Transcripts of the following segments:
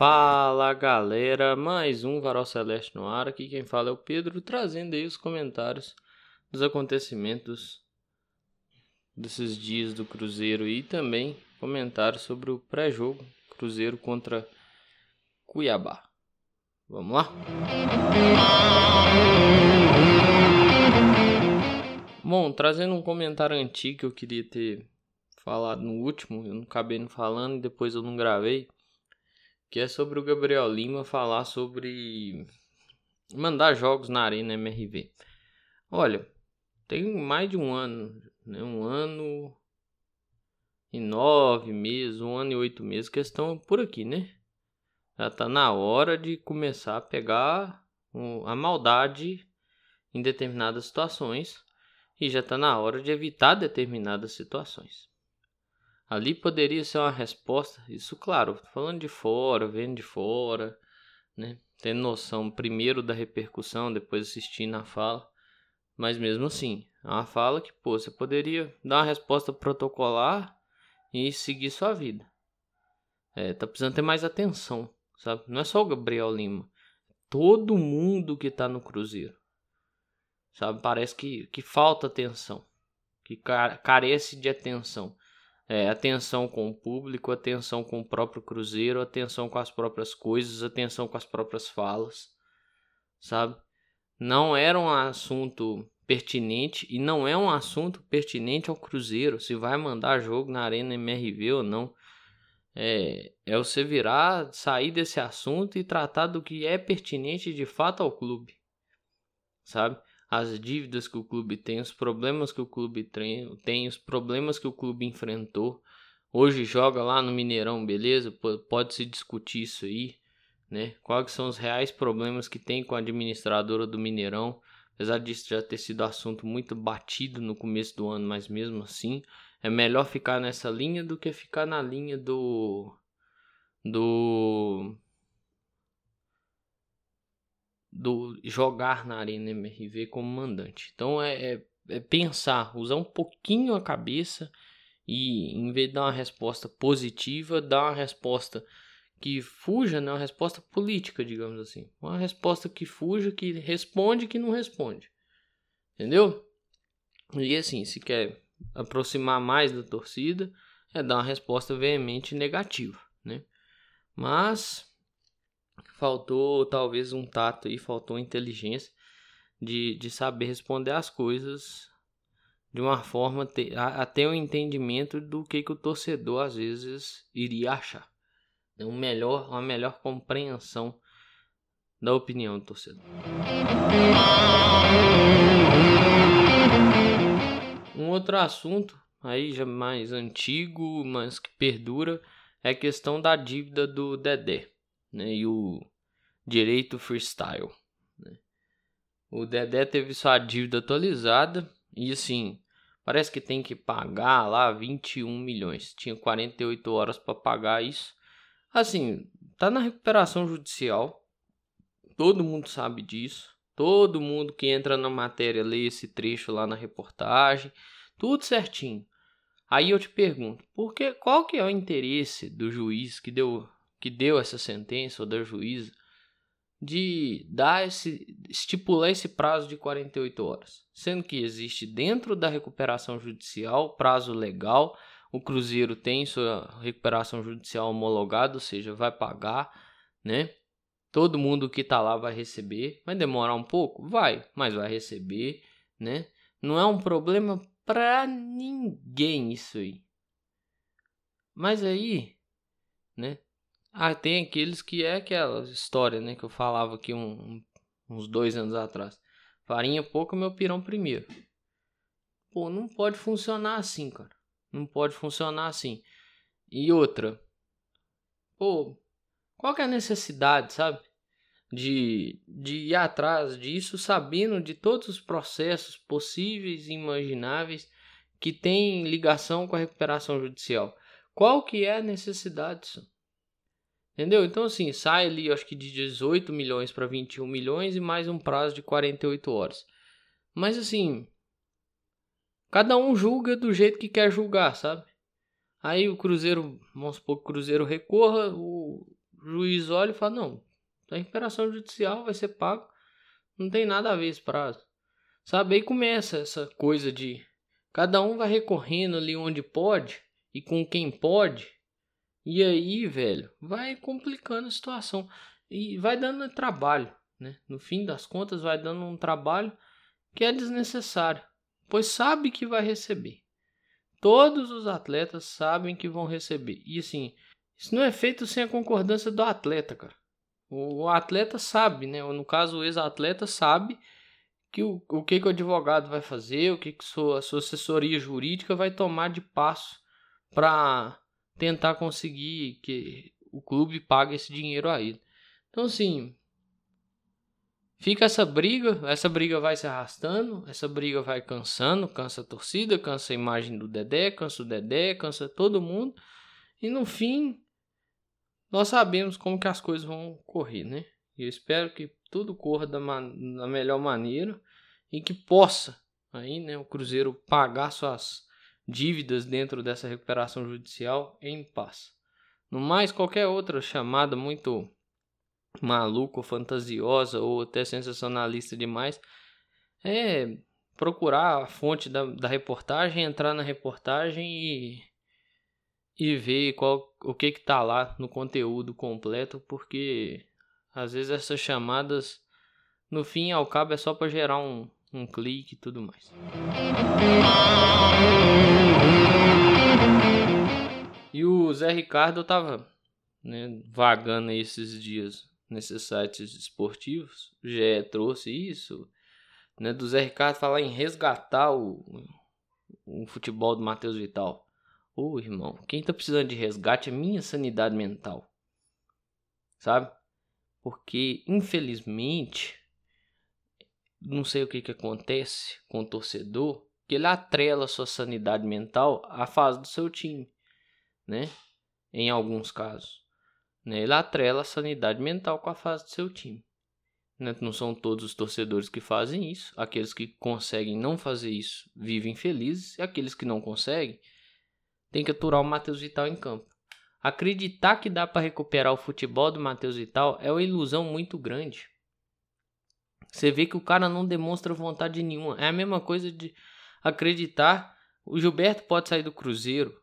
Fala galera, mais um Varal Celeste no ar. Aqui quem fala é o Pedro, trazendo aí os comentários dos acontecimentos desses dias do Cruzeiro e também comentários sobre o pré-jogo Cruzeiro contra Cuiabá. Vamos lá? Bom, trazendo um comentário antigo que eu queria ter falado no último, eu não acabei não falando e depois eu não gravei, que é sobre o Gabriel Lima falar sobre mandar jogos na Arena MRV. Olha, tem mais de um ano, né? Um ano e nove meses, um ano e oito meses que estão por aqui, né? Já tá na hora de começar a pegar a maldade em determinadas situações e já tá na hora de evitar determinadas situações. Ali poderia ser uma resposta, isso claro, falando de fora, vendo de fora, né? Tendo noção primeiro da repercussão, depois assistindo a fala. Mas mesmo assim, é uma fala que, pô, você poderia dar uma resposta protocolar e seguir sua vida. É, tá precisando ter mais atenção, sabe? Não é só o Gabriel Lima. Todo mundo que tá no Cruzeiro. Sabe? Parece que, que falta atenção. Que carece de atenção. É, atenção com o público, atenção com o próprio Cruzeiro, atenção com as próprias coisas, atenção com as próprias falas, sabe? Não era um assunto pertinente e não é um assunto pertinente ao Cruzeiro, se vai mandar jogo na Arena MRV ou não. É, é você virar, sair desse assunto e tratar do que é pertinente de fato ao clube, sabe? As dívidas que o clube tem, os problemas que o clube tem, os problemas que o clube enfrentou. Hoje joga lá no Mineirão, beleza? Pode se discutir isso aí, né? Quais são os reais problemas que tem com a administradora do Mineirão? Apesar disso já ter sido assunto muito batido no começo do ano, mas mesmo assim, é melhor ficar nessa linha do que ficar na linha do do do jogar na Arena MRV como mandante. Então é, é, é, pensar, usar um pouquinho a cabeça e em vez de dar uma resposta positiva, dar uma resposta que fuja, né, uma resposta política, digamos assim. Uma resposta que fuja, que responde, que não responde. Entendeu? E assim, se quer aproximar mais da torcida, é dar uma resposta veemente negativa, né? Mas faltou talvez um tato e faltou inteligência de, de saber responder as coisas de uma forma ter, até o um entendimento do que, que o torcedor às vezes iria achar. Um melhor, uma melhor compreensão da opinião do torcedor. Um outro assunto aí já mais antigo, mas que perdura, é a questão da dívida do Dedé né, e o direito freestyle. Né. O Dedé teve sua dívida atualizada e assim, parece que tem que pagar lá 21 milhões. Tinha 48 horas para pagar isso. Assim, tá na recuperação judicial. Todo mundo sabe disso. Todo mundo que entra na matéria lê esse trecho lá na reportagem, tudo certinho. Aí eu te pergunto, por que, qual que é o interesse do juiz que deu que deu essa sentença ou da juíza de dar esse estipular esse prazo de 48 horas, sendo que existe dentro da recuperação judicial prazo legal, o Cruzeiro tem sua recuperação judicial homologada, ou seja, vai pagar, né? Todo mundo que tá lá vai receber, vai demorar um pouco, vai, mas vai receber, né? Não é um problema para ninguém isso aí. Mas aí, né? Ah, tem aqueles que é aquela história, né? Que eu falava aqui um, uns dois anos atrás. Farinha pouca, meu pirão primeiro. Pô, não pode funcionar assim, cara. Não pode funcionar assim. E outra. Pô, qual que é a necessidade, sabe? De, de ir atrás disso, sabendo de todos os processos possíveis e imagináveis que tem ligação com a recuperação judicial. Qual que é a necessidade disso? Entendeu? Então, assim, sai ali, acho que de 18 milhões para 21 milhões e mais um prazo de 48 horas. Mas, assim, cada um julga do jeito que quer julgar, sabe? Aí o Cruzeiro, vamos supor que o Cruzeiro recorra, o juiz olha e fala: não, a recuperação judicial vai ser pago, não tem nada a ver esse prazo. Sabe? Aí começa essa coisa de cada um vai recorrendo ali onde pode e com quem pode. E aí, velho, vai complicando a situação e vai dando trabalho, né? No fim das contas, vai dando um trabalho que é desnecessário, pois sabe que vai receber. Todos os atletas sabem que vão receber. E assim, isso não é feito sem a concordância do atleta, cara. O, atleta sabe, né? Ou no caso, o ex-atleta sabe que o, o que, que o advogado vai fazer, o que, que sua, sua assessoria jurídica vai tomar de passo para tentar conseguir que o clube pague esse dinheiro a ele. Então, assim, fica essa briga, essa briga vai se arrastando, essa briga vai cansando, cansa a torcida, cansa a imagem do Dedé, cansa o Dedé, cansa todo mundo. E no fim, nós sabemos como que as coisas vão correr, né? Eu espero que tudo corra da, da melhor maneira e que possa aí, né, o Cruzeiro pagar suas dívidas dentro dessa recuperação judicial em paz. No mais, qualquer outra chamada muito maluca fantasiosa ou até sensacionalista demais é procurar a fonte da, da reportagem, entrar na reportagem e e ver qual, o que que tá lá no conteúdo completo, porque às vezes essas chamadas, no fim e ao cabo, é só para gerar um, um clique e tudo mais. E o Zé Ricardo tava né, vagando esses dias nesses sites esportivos. GE trouxe isso, né, do Zé Ricardo falar em resgatar o, o futebol do Matheus Vital. Ô, oh, irmão, quem tá precisando de resgate é minha sanidade mental. Sabe? Porque, infelizmente, não sei o que, que acontece com o torcedor, que ele atrela sua sanidade mental à fase do seu time, né? Em alguns casos. Né? Ele atrela a sanidade mental com a fase do seu time. Né? Não são todos os torcedores que fazem isso. Aqueles que conseguem não fazer isso vivem felizes. E aqueles que não conseguem tem que aturar o Matheus Vital em campo. Acreditar que dá para recuperar o futebol do Matheus Vital é uma ilusão muito grande. Você vê que o cara não demonstra vontade nenhuma. É a mesma coisa de acreditar. O Gilberto pode sair do Cruzeiro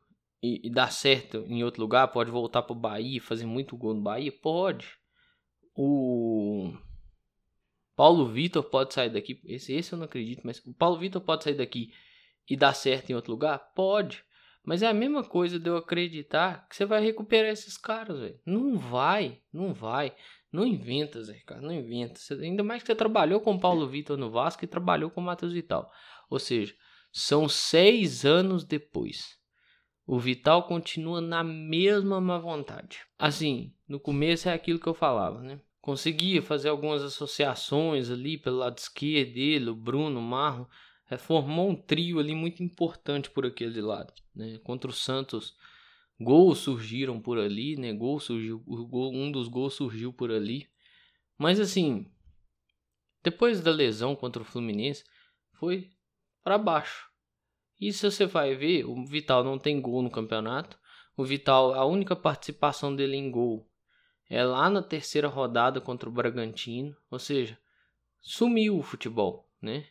e, e dar certo em outro lugar, pode voltar pro Bahia, fazer muito gol no Bahia, pode. O Paulo Vitor pode sair daqui. Esse, esse eu não acredito, mas o Paulo Vitor pode sair daqui e dar certo em outro lugar? Pode. Mas é a mesma coisa de eu acreditar que você vai recuperar esses caras, velho. Não vai, não vai. Não inventa, Zé Ricardo, não inventa. Você, ainda mais que você trabalhou com o Paulo Vitor no Vasco e trabalhou com o Matheus Vital. Ou seja, são seis anos depois. O Vital continua na mesma má vontade. Assim, no começo é aquilo que eu falava, né? Conseguia fazer algumas associações ali pelo lado esquerdo dele, o Bruno, o Marlon é, formou um trio ali muito importante por aquele lado. Né? Contra o Santos, gols surgiram por ali, né? Gol surgiu, gol, um dos gols surgiu por ali. Mas assim, depois da lesão contra o Fluminense, foi para baixo. E se você vai ver, o Vital não tem gol no campeonato. O Vital, a única participação dele em gol é lá na terceira rodada contra o Bragantino, ou seja, sumiu o futebol, né?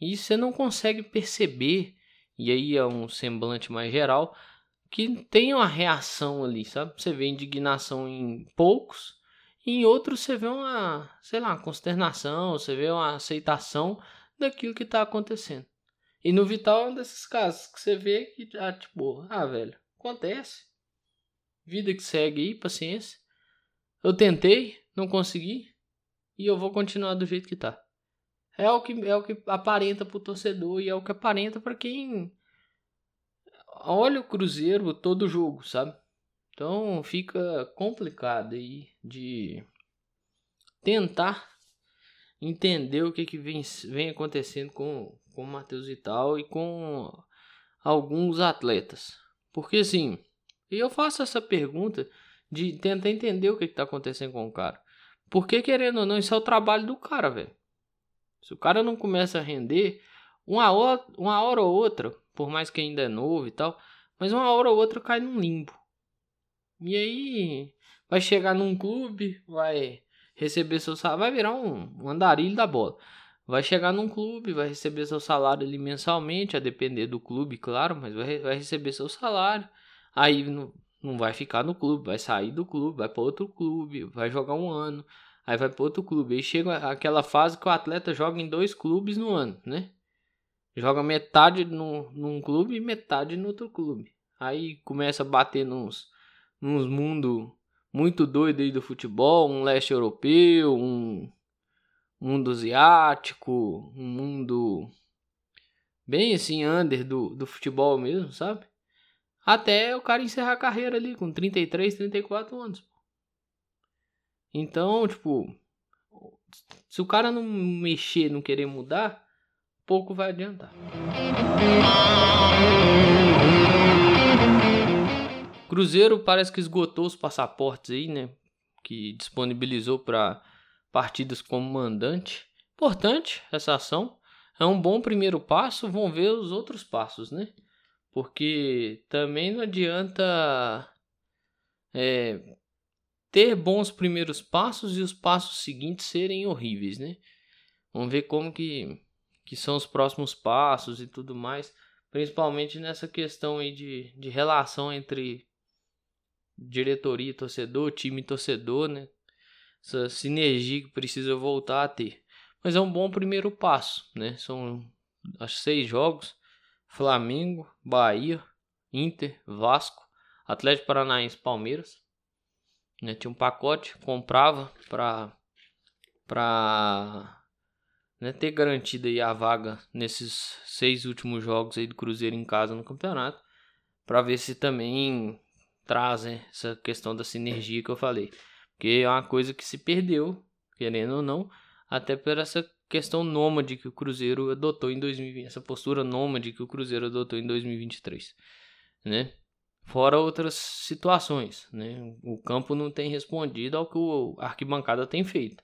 E você não consegue perceber, e aí é um semblante mais geral, que tem uma reação ali, sabe? Você vê indignação em poucos, e em outros você vê uma, sei lá, consternação, você vê uma aceitação daquilo que está acontecendo. E no Vital é um desses casos que você vê que, ah, tipo, ah, velho, acontece. Vida que segue aí, paciência. Eu tentei, não consegui, e eu vou continuar do jeito que tá. É o que, é o que aparenta pro torcedor e é o que aparenta para quem olha o Cruzeiro todo jogo, sabe? Então fica complicado aí de tentar entender o que, que vem, vem acontecendo com, com o Matheus e tal e com alguns atletas. Porque assim, eu faço essa pergunta de tentar entender o que está acontecendo com o cara. Porque querendo ou não, isso é o trabalho do cara, velho. Se o cara não começa a render, uma hora, uma hora ou outra, por mais que ainda é novo e tal, mas uma hora ou outra cai num limbo. E aí vai chegar num clube, vai receber seu salário, vai virar um, um andarilho da bola. Vai chegar num clube, vai receber seu salário ali mensalmente, a depender do clube, claro, mas vai, vai receber seu salário. Aí não, não vai ficar no clube, vai sair do clube, vai para outro clube, vai jogar um ano, aí vai para outro clube. Aí chega aquela fase que o atleta joga em dois clubes no ano, né? Joga metade no, num clube e metade no outro clube. Aí começa a bater nos, nos mundos muito doido aí do futebol, um leste europeu, um mundo asiático, um mundo bem assim, under do, do futebol mesmo, sabe? Até o cara encerrar a carreira ali com 33, 34 anos. Então, tipo, se o cara não mexer, não querer mudar, pouco vai adiantar. Cruzeiro parece que esgotou os passaportes aí, né? Que disponibilizou para partidas como mandante. Importante essa ação. É um bom primeiro passo. Vão ver os outros passos, né? Porque também não adianta é, ter bons primeiros passos e os passos seguintes serem horríveis, né? Vamos ver como que, que são os próximos passos e tudo mais. Principalmente nessa questão aí de, de relação entre diretoria, torcedor, time torcedor, né? Essa sinergia que precisa voltar a ter. Mas é um bom primeiro passo, né? São acho seis jogos: Flamengo, Bahia, Inter, Vasco, Atlético Paranaense, Palmeiras. Né? Tinha um pacote, comprava para para né, ter garantido aí a vaga nesses seis últimos jogos aí do Cruzeiro em casa no campeonato, para ver se também trazem essa questão da sinergia que eu falei. Porque é uma coisa que se perdeu, querendo ou não, até por essa questão nômade que o Cruzeiro adotou em 2020, essa postura nômade que o Cruzeiro adotou em 2023, né? Fora outras situações, né? O campo não tem respondido ao que a arquibancada tem feito.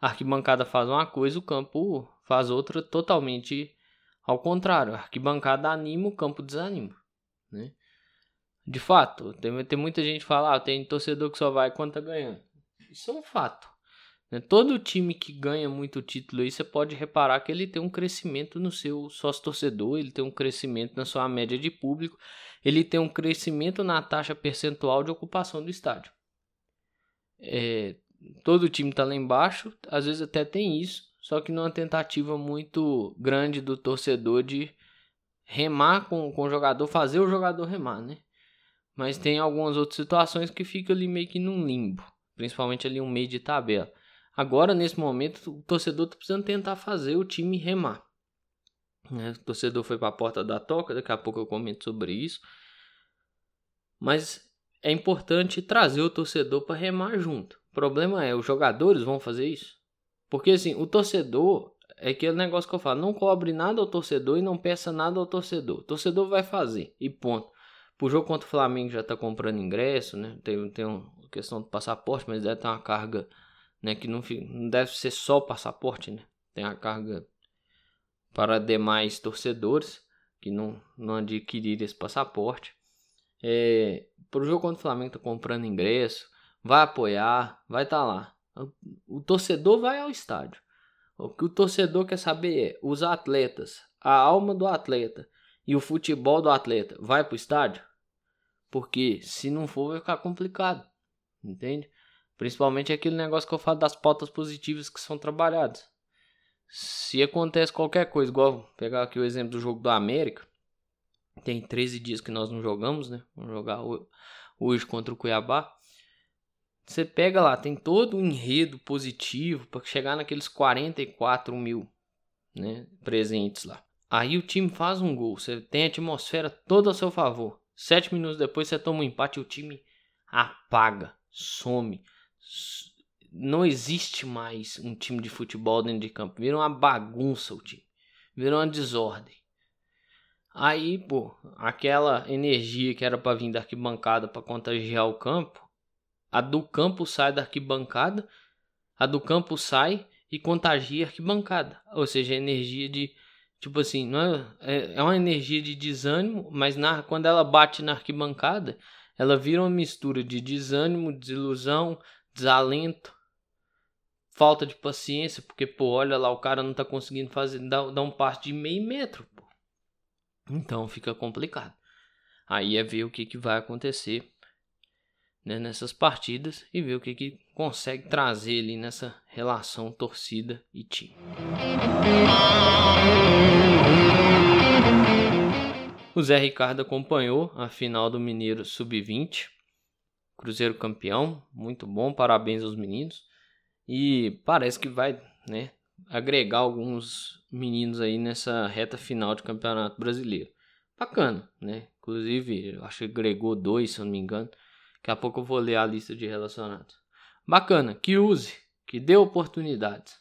A arquibancada faz uma coisa, o campo faz outra totalmente ao contrário. A arquibancada anima, o campo desanima, né? De fato, tem, tem muita gente que fala, ah, tem torcedor que só vai quando tá ganhando. Isso é um fato. Né? Todo time que ganha muito título aí, você pode reparar que ele tem um crescimento no seu sócio-torcedor, ele tem um crescimento na sua média de público, ele tem um crescimento na taxa percentual de ocupação do estádio. É, todo time tá lá embaixo, às vezes até tem isso, só que numa tentativa muito grande do torcedor de remar com, com o jogador, fazer o jogador remar, né? Mas tem algumas outras situações que fica ali meio que num limbo. Principalmente ali um meio de tabela. Agora, nesse momento, o torcedor está precisando tentar fazer o time remar. Né? O torcedor foi para a porta da toca, daqui a pouco eu comento sobre isso. Mas é importante trazer o torcedor para remar junto. O problema é, os jogadores vão fazer isso? Porque assim, o torcedor é aquele negócio que eu falo, não cobre nada ao torcedor e não peça nada ao torcedor. O torcedor vai fazer e ponto. Pro jogo contra o Flamengo já tá comprando ingresso, né? Tem, tem uma questão do passaporte, mas deve ter uma carga, né? Que não, não deve ser só passaporte, né? Tem a carga para demais torcedores que não, não adquirirem esse passaporte. É, pro jogo contra o Flamengo tá comprando ingresso, vai apoiar, vai estar tá lá. O, o torcedor vai ao estádio. O que o torcedor quer saber é os atletas, a alma do atleta e o futebol do atleta vai pro estádio? Porque se não for, vai ficar complicado. Entende? Principalmente aquele negócio que eu falo das pautas positivas que são trabalhadas. Se acontece qualquer coisa, igual pegar aqui o exemplo do jogo do América, tem 13 dias que nós não jogamos, né? Vamos jogar hoje contra o Cuiabá. Você pega lá, tem todo um enredo positivo para chegar naqueles 44 mil né, presentes lá. Aí o time faz um gol, você tem a atmosfera toda a seu favor. Sete minutos depois você toma um empate e o time apaga, some. Não existe mais um time de futebol dentro de campo. Vira uma bagunça o time. Vira uma desordem. Aí, pô, aquela energia que era para vir da arquibancada para contagiar o campo, a do campo sai da arquibancada, a do campo sai e contagia a arquibancada. Ou seja, a energia de Tipo assim, não é, é, é uma energia de desânimo, mas na, quando ela bate na arquibancada, ela vira uma mistura de desânimo, desilusão, desalento, falta de paciência, porque, pô, olha lá, o cara não tá conseguindo fazer, dar, um passo de meio metro, pô. Então fica complicado. Aí é ver o que, que vai acontecer né, nessas partidas e ver o que, que consegue trazer ali nessa relação torcida e time. O Zé Ricardo acompanhou a final do Mineiro Sub-20. Cruzeiro campeão, muito bom, parabéns aos meninos. E parece que vai né, agregar alguns meninos aí nessa reta final de campeonato brasileiro. Bacana, né? Inclusive, acho que agregou dois, se eu não me engano. Daqui a pouco eu vou ler a lista de relacionados. Bacana, que use, que dê oportunidades,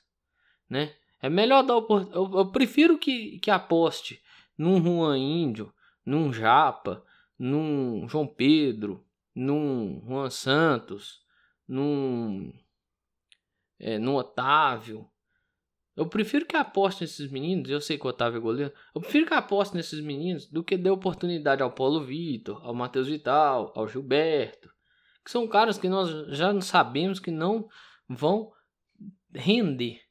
né? É melhor dar oportunidade. Eu, eu, prefiro que, que aposte num Juan Índio, num Japa, num João Pedro, num Juan Santos, num, é, num Otávio. Eu prefiro que aposte nesses meninos. Eu sei que o Otávio é goleiro. Eu prefiro que aposte nesses meninos do que dê oportunidade ao Paulo Vitor, ao Matheus Vital, ao Gilberto, que são caras que nós já sabemos que não vão render,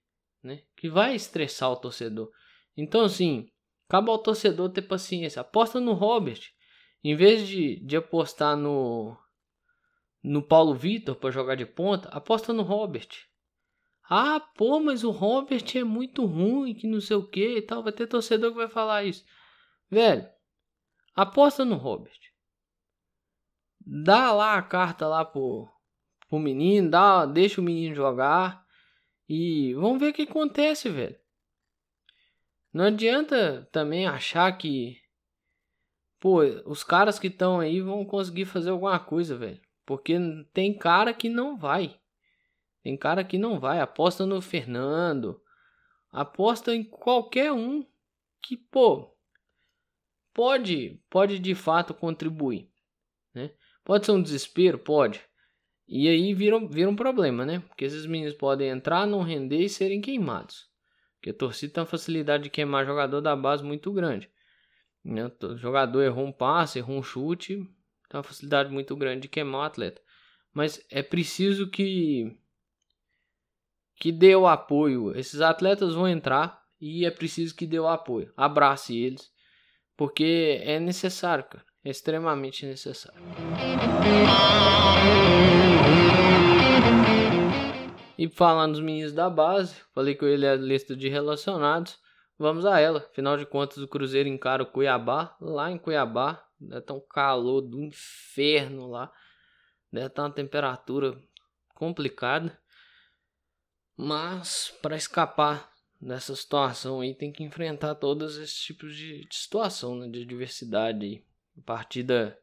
né? Que vai estressar o torcedor. Então, assim, cabe ao torcedor ter paciência. Aposta no Robert. Em vez de, de apostar no, no Paulo Vitor para jogar de ponta, aposta no Robert. Ah, pô, mas o Robert é muito ruim, que não sei o que e tal. Vai ter torcedor que vai falar isso. Velho, aposta no Robert dá lá a carta lá pro, pro menino, dá, deixa o menino jogar e vamos ver o que acontece, velho. Não adianta também achar que pô, os caras que estão aí vão conseguir fazer alguma coisa, velho. Porque tem cara que não vai. Tem cara que não vai. Aposta no Fernando. Aposta em qualquer um que, pô, pode, pode de fato contribuir, né? Pode ser um desespero? Pode. E aí vira, vira um problema, né? Porque esses meninos podem entrar, não render e serem queimados. Porque a torcida tem uma facilidade de queimar jogador da base muito grande. Né? O jogador errou um passe, errou um chute, tem uma facilidade muito grande de queimar o atleta. Mas é preciso que que dê o apoio. Esses atletas vão entrar e é preciso que dê o apoio. Abrace eles, porque é necessário, cara. É extremamente necessário. E falando dos meninos da base, falei ia ler a lista de relacionados. Vamos a ela. Afinal de contas, o Cruzeiro encara o Cuiabá. Lá em Cuiabá, deve estar um calor do inferno lá. Deve estar uma temperatura complicada. Mas, para escapar dessa situação aí, tem que enfrentar todos esses tipos de, de situação, né? de adversidade. Partida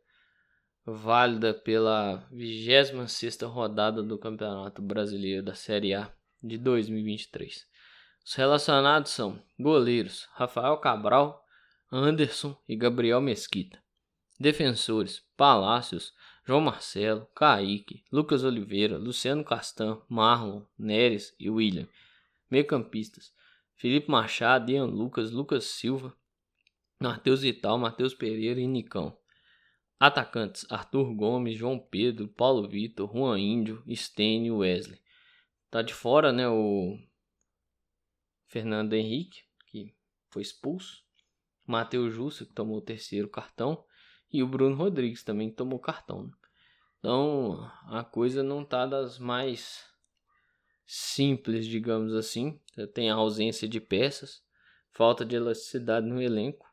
válida pela 26 rodada do Campeonato Brasileiro da Série A de 2023. Os relacionados são goleiros Rafael Cabral, Anderson e Gabriel Mesquita. Defensores Palácios, João Marcelo, Kaique, Lucas Oliveira, Luciano Castan, Marlon, Neres e William. Meio-campistas Felipe Machado, Ian Lucas, Lucas Silva, Matheus Vital, Matheus Pereira e Nicão. Atacantes: Arthur Gomes, João Pedro, Paulo Vitor, Juan Índio, Stênio Wesley. Tá de fora, né, o Fernando Henrique, que foi expulso. Matheus Justo, que tomou o terceiro cartão. E o Bruno Rodrigues também que tomou cartão. Né? Então, a coisa não tá das mais simples, digamos assim. Tem a ausência de peças, falta de elasticidade no elenco.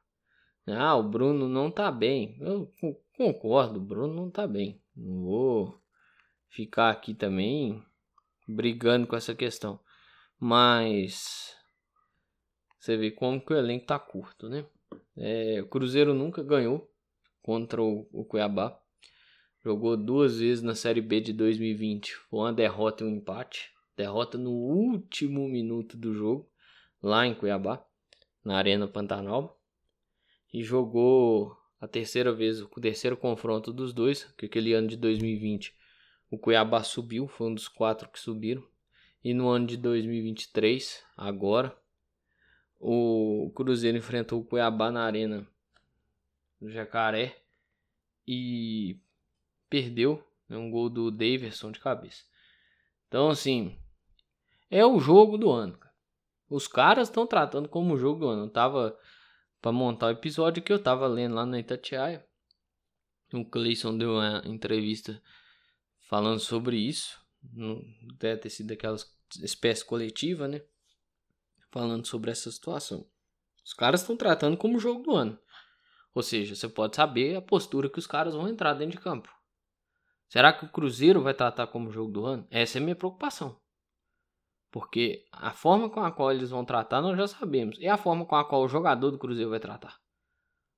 Ah, o Bruno não tá bem. Eu concordo, o Bruno não tá bem. Não vou ficar aqui também brigando com essa questão. Mas você vê como que o elenco tá curto, né? É, o Cruzeiro nunca ganhou contra o, o Cuiabá. Jogou duas vezes na Série B de 2020. Foi uma derrota e um empate. Derrota no último minuto do jogo, lá em Cuiabá, na Arena Pantanal e jogou a terceira vez, o terceiro confronto dos dois, que aquele ano de 2020 o Cuiabá subiu, foi um dos quatro que subiram. E no ano de 2023, agora, o Cruzeiro enfrentou o Cuiabá na Arena do Jacaré e perdeu. Né, um gol do Daverson de cabeça. Então, assim, é o jogo do ano. Os caras estão tratando como o jogo do ano. Eu tava para montar o episódio que eu tava lendo lá na Itatiaia. O Cleison deu uma entrevista falando sobre isso. Deve ter sido aquelas espécie coletiva, né? Falando sobre essa situação. Os caras estão tratando como jogo do ano. Ou seja, você pode saber a postura que os caras vão entrar dentro de campo. Será que o Cruzeiro vai tratar como jogo do ano? Essa é a minha preocupação. Porque a forma com a qual eles vão tratar nós já sabemos. E a forma com a qual o jogador do Cruzeiro vai tratar.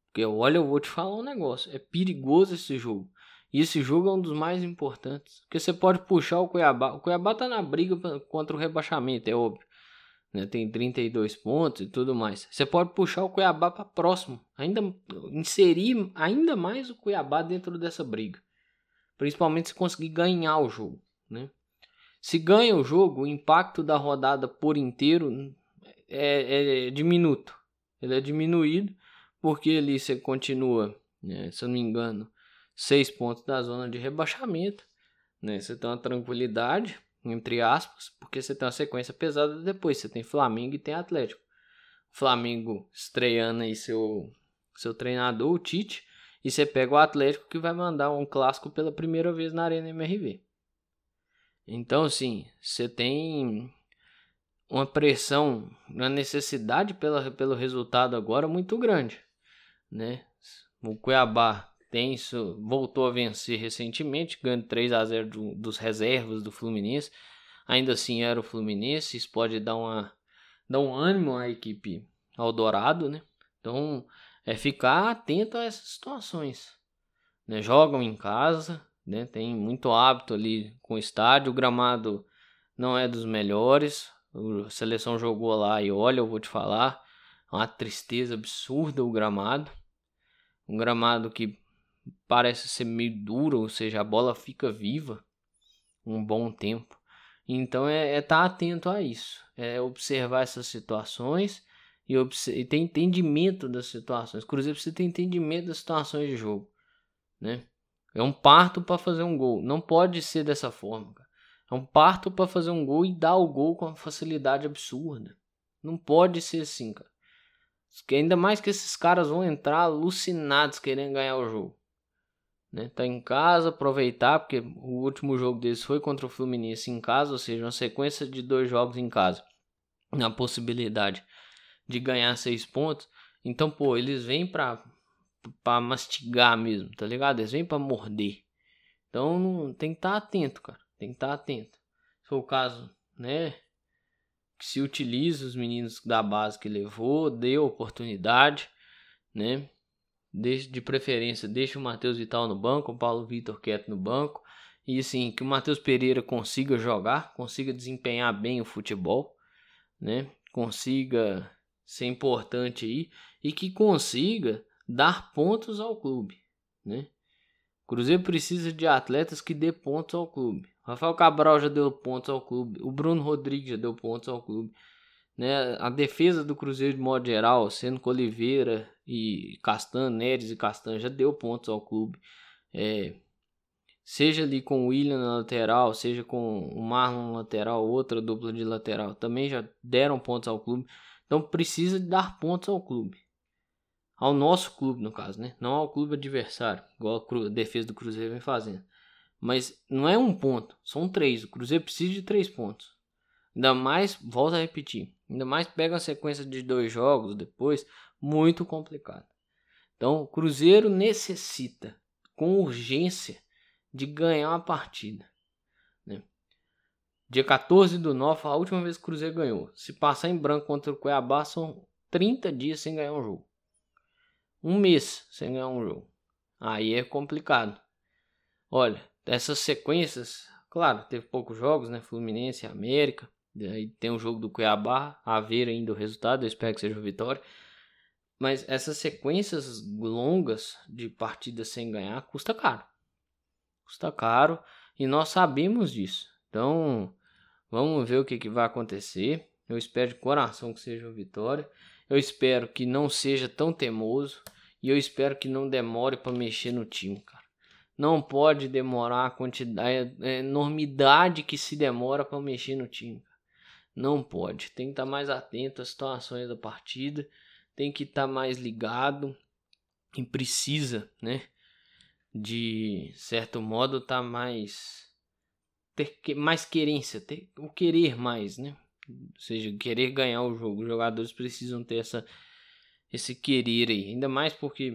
Porque olha, eu vou te falar um negócio. É perigoso esse jogo. E esse jogo é um dos mais importantes. Porque você pode puxar o Cuiabá. O Cuiabá tá na briga contra o rebaixamento, é óbvio. Né? Tem 32 pontos e tudo mais. Você pode puxar o Cuiabá para próximo. Ainda inserir ainda mais o Cuiabá dentro dessa briga. Principalmente se conseguir ganhar o jogo, né? Se ganha o jogo, o impacto da rodada por inteiro é, é diminuto. Ele é diminuído porque ali você continua, né, se eu não me engano, seis pontos da zona de rebaixamento. Né? Você tem uma tranquilidade, entre aspas, porque você tem uma sequência pesada depois. Você tem Flamengo e tem Atlético. Flamengo estreando aí seu, seu treinador, o Tite. E você pega o Atlético que vai mandar um clássico pela primeira vez na Arena MRV. Então, assim, você tem uma pressão, uma necessidade pela, pelo resultado agora muito grande, né? O Cuiabá tem isso, voltou a vencer recentemente, ganhando 3 a 0 do, dos reservas do Fluminense. Ainda assim era o Fluminense, isso pode dar uma dar um ânimo à equipe ao Dourado, né? Então, é ficar atento a essas situações. Né? Jogam em casa, né? tem muito hábito ali com o estádio, o gramado não é dos melhores. A seleção jogou lá e olha, eu vou te falar, é uma tristeza absurda o gramado. Um gramado que parece ser meio duro, ou seja, a bola fica viva um bom tempo. Então é estar tá atento a isso, é observar essas situações e, e ter entendimento das situações. Cruzeiro precisa ter entendimento das situações de jogo, né? É um parto para fazer um gol. Não pode ser dessa forma, cara. É um parto para fazer um gol e dar o gol com uma facilidade absurda. Não pode ser assim, cara. Ainda mais que esses caras vão entrar alucinados querendo ganhar o jogo. Né? Tá em casa, aproveitar, porque o último jogo deles foi contra o Fluminense em casa, ou seja, uma sequência de dois jogos em casa. Na possibilidade de ganhar seis pontos. Então, pô, eles vêm pra, pra mastigar mesmo, tá ligado? Eles vêm pra morder. Então, tem que estar tá atento, cara. Tem que estar tá atento. Se for o caso, né? Que se utilize os meninos da base que levou, dê oportunidade, né? Deixe, de preferência, deixe o Matheus Vital no banco, o Paulo Vitor quieto no banco. E assim, que o Matheus Pereira consiga jogar, consiga desempenhar bem o futebol, né? Consiga ser importante aí e que consiga dar pontos ao clube, né? Cruzeiro precisa de atletas que dê pontos ao clube. Rafael Cabral já deu pontos ao clube, o Bruno Rodrigues já deu pontos ao clube. Né? A defesa do Cruzeiro de modo geral, sendo com Oliveira e Castan, Neres e Castan, já deu pontos ao clube. É, seja ali com o William na lateral, seja com o Marlon na lateral, outra dupla de lateral, também já deram pontos ao clube. Então precisa dar pontos ao clube. Ao nosso clube, no caso, né? Não ao clube adversário, igual a defesa do Cruzeiro vem fazendo. Mas não é um ponto, são três. O Cruzeiro precisa de três pontos. Ainda mais, volta a repetir, ainda mais pega uma sequência de dois jogos depois, muito complicado. Então, o Cruzeiro necessita, com urgência, de ganhar uma partida. Dia 14 do 9 a última vez que o Cruzeiro ganhou. Se passar em branco contra o Cuiabá, são 30 dias sem ganhar um jogo. Um mês sem ganhar um jogo. Aí é complicado. Olha, essas sequências, claro, teve poucos jogos, né? Fluminense, América. Aí tem o jogo do Cuiabá, a ver ainda o resultado, eu espero que seja vitória. Mas essas sequências longas de partidas sem ganhar custa caro. Custa caro e nós sabemos disso. Então, Vamos ver o que, que vai acontecer. Eu espero de coração que seja uma vitória. Eu espero que não seja tão teimoso. E eu espero que não demore para mexer no time, cara. Não pode demorar a quantidade, a enormidade que se demora para mexer no time. Não pode. Tem que estar tá mais atento às situações da partida. Tem que estar tá mais ligado. E precisa, né? De certo modo, tá mais. Ter mais querência. Ter o querer mais, né? Ou seja, querer ganhar o jogo. Os jogadores precisam ter essa, esse querer aí. Ainda mais porque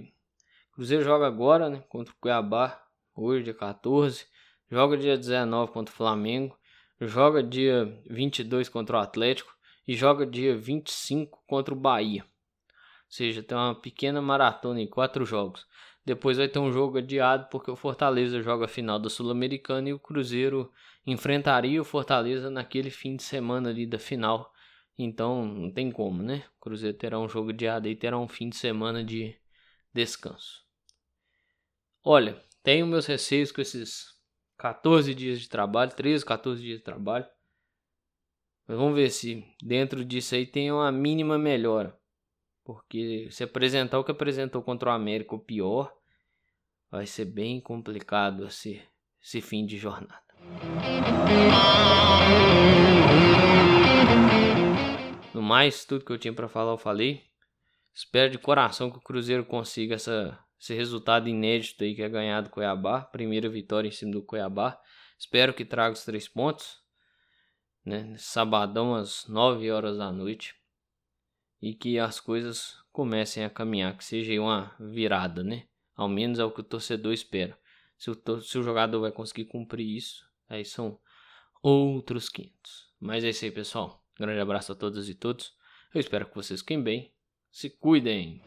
o Cruzeiro joga agora, né? Contra o Cuiabá. Hoje, dia 14. Joga dia 19 contra o Flamengo joga dia 22 contra o Atlético e joga dia 25 contra o Bahia. Ou seja, tem uma pequena maratona em quatro jogos. Depois vai ter um jogo adiado porque o Fortaleza joga a final da Sul-Americana e o Cruzeiro enfrentaria o Fortaleza naquele fim de semana ali da final. Então não tem como, né? O Cruzeiro terá um jogo adiado e terá um fim de semana de descanso. Olha, tenho meus receios com esses 14 dias de trabalho, 13, 14 dias de trabalho. Mas vamos ver se dentro disso aí tem uma mínima melhora. Porque se apresentar o que apresentou contra o América, o pior, vai ser bem complicado esse, esse fim de jornada. No mais, tudo que eu tinha para falar eu falei. Espero de coração que o Cruzeiro consiga essa esse resultado inédito aí que é ganhado do Cuiabá, primeira vitória em cima do Cuiabá. Espero que traga os três pontos, né? Sabadão às 9 horas da noite e que as coisas comecem a caminhar, que seja uma virada, né? Ao menos é o que o torcedor espera. Se o, se o jogador vai conseguir cumprir isso, Aí são outros 500. Mas é isso aí, pessoal. Grande abraço a todas e todos. Eu espero que vocês fiquem bem. Se cuidem.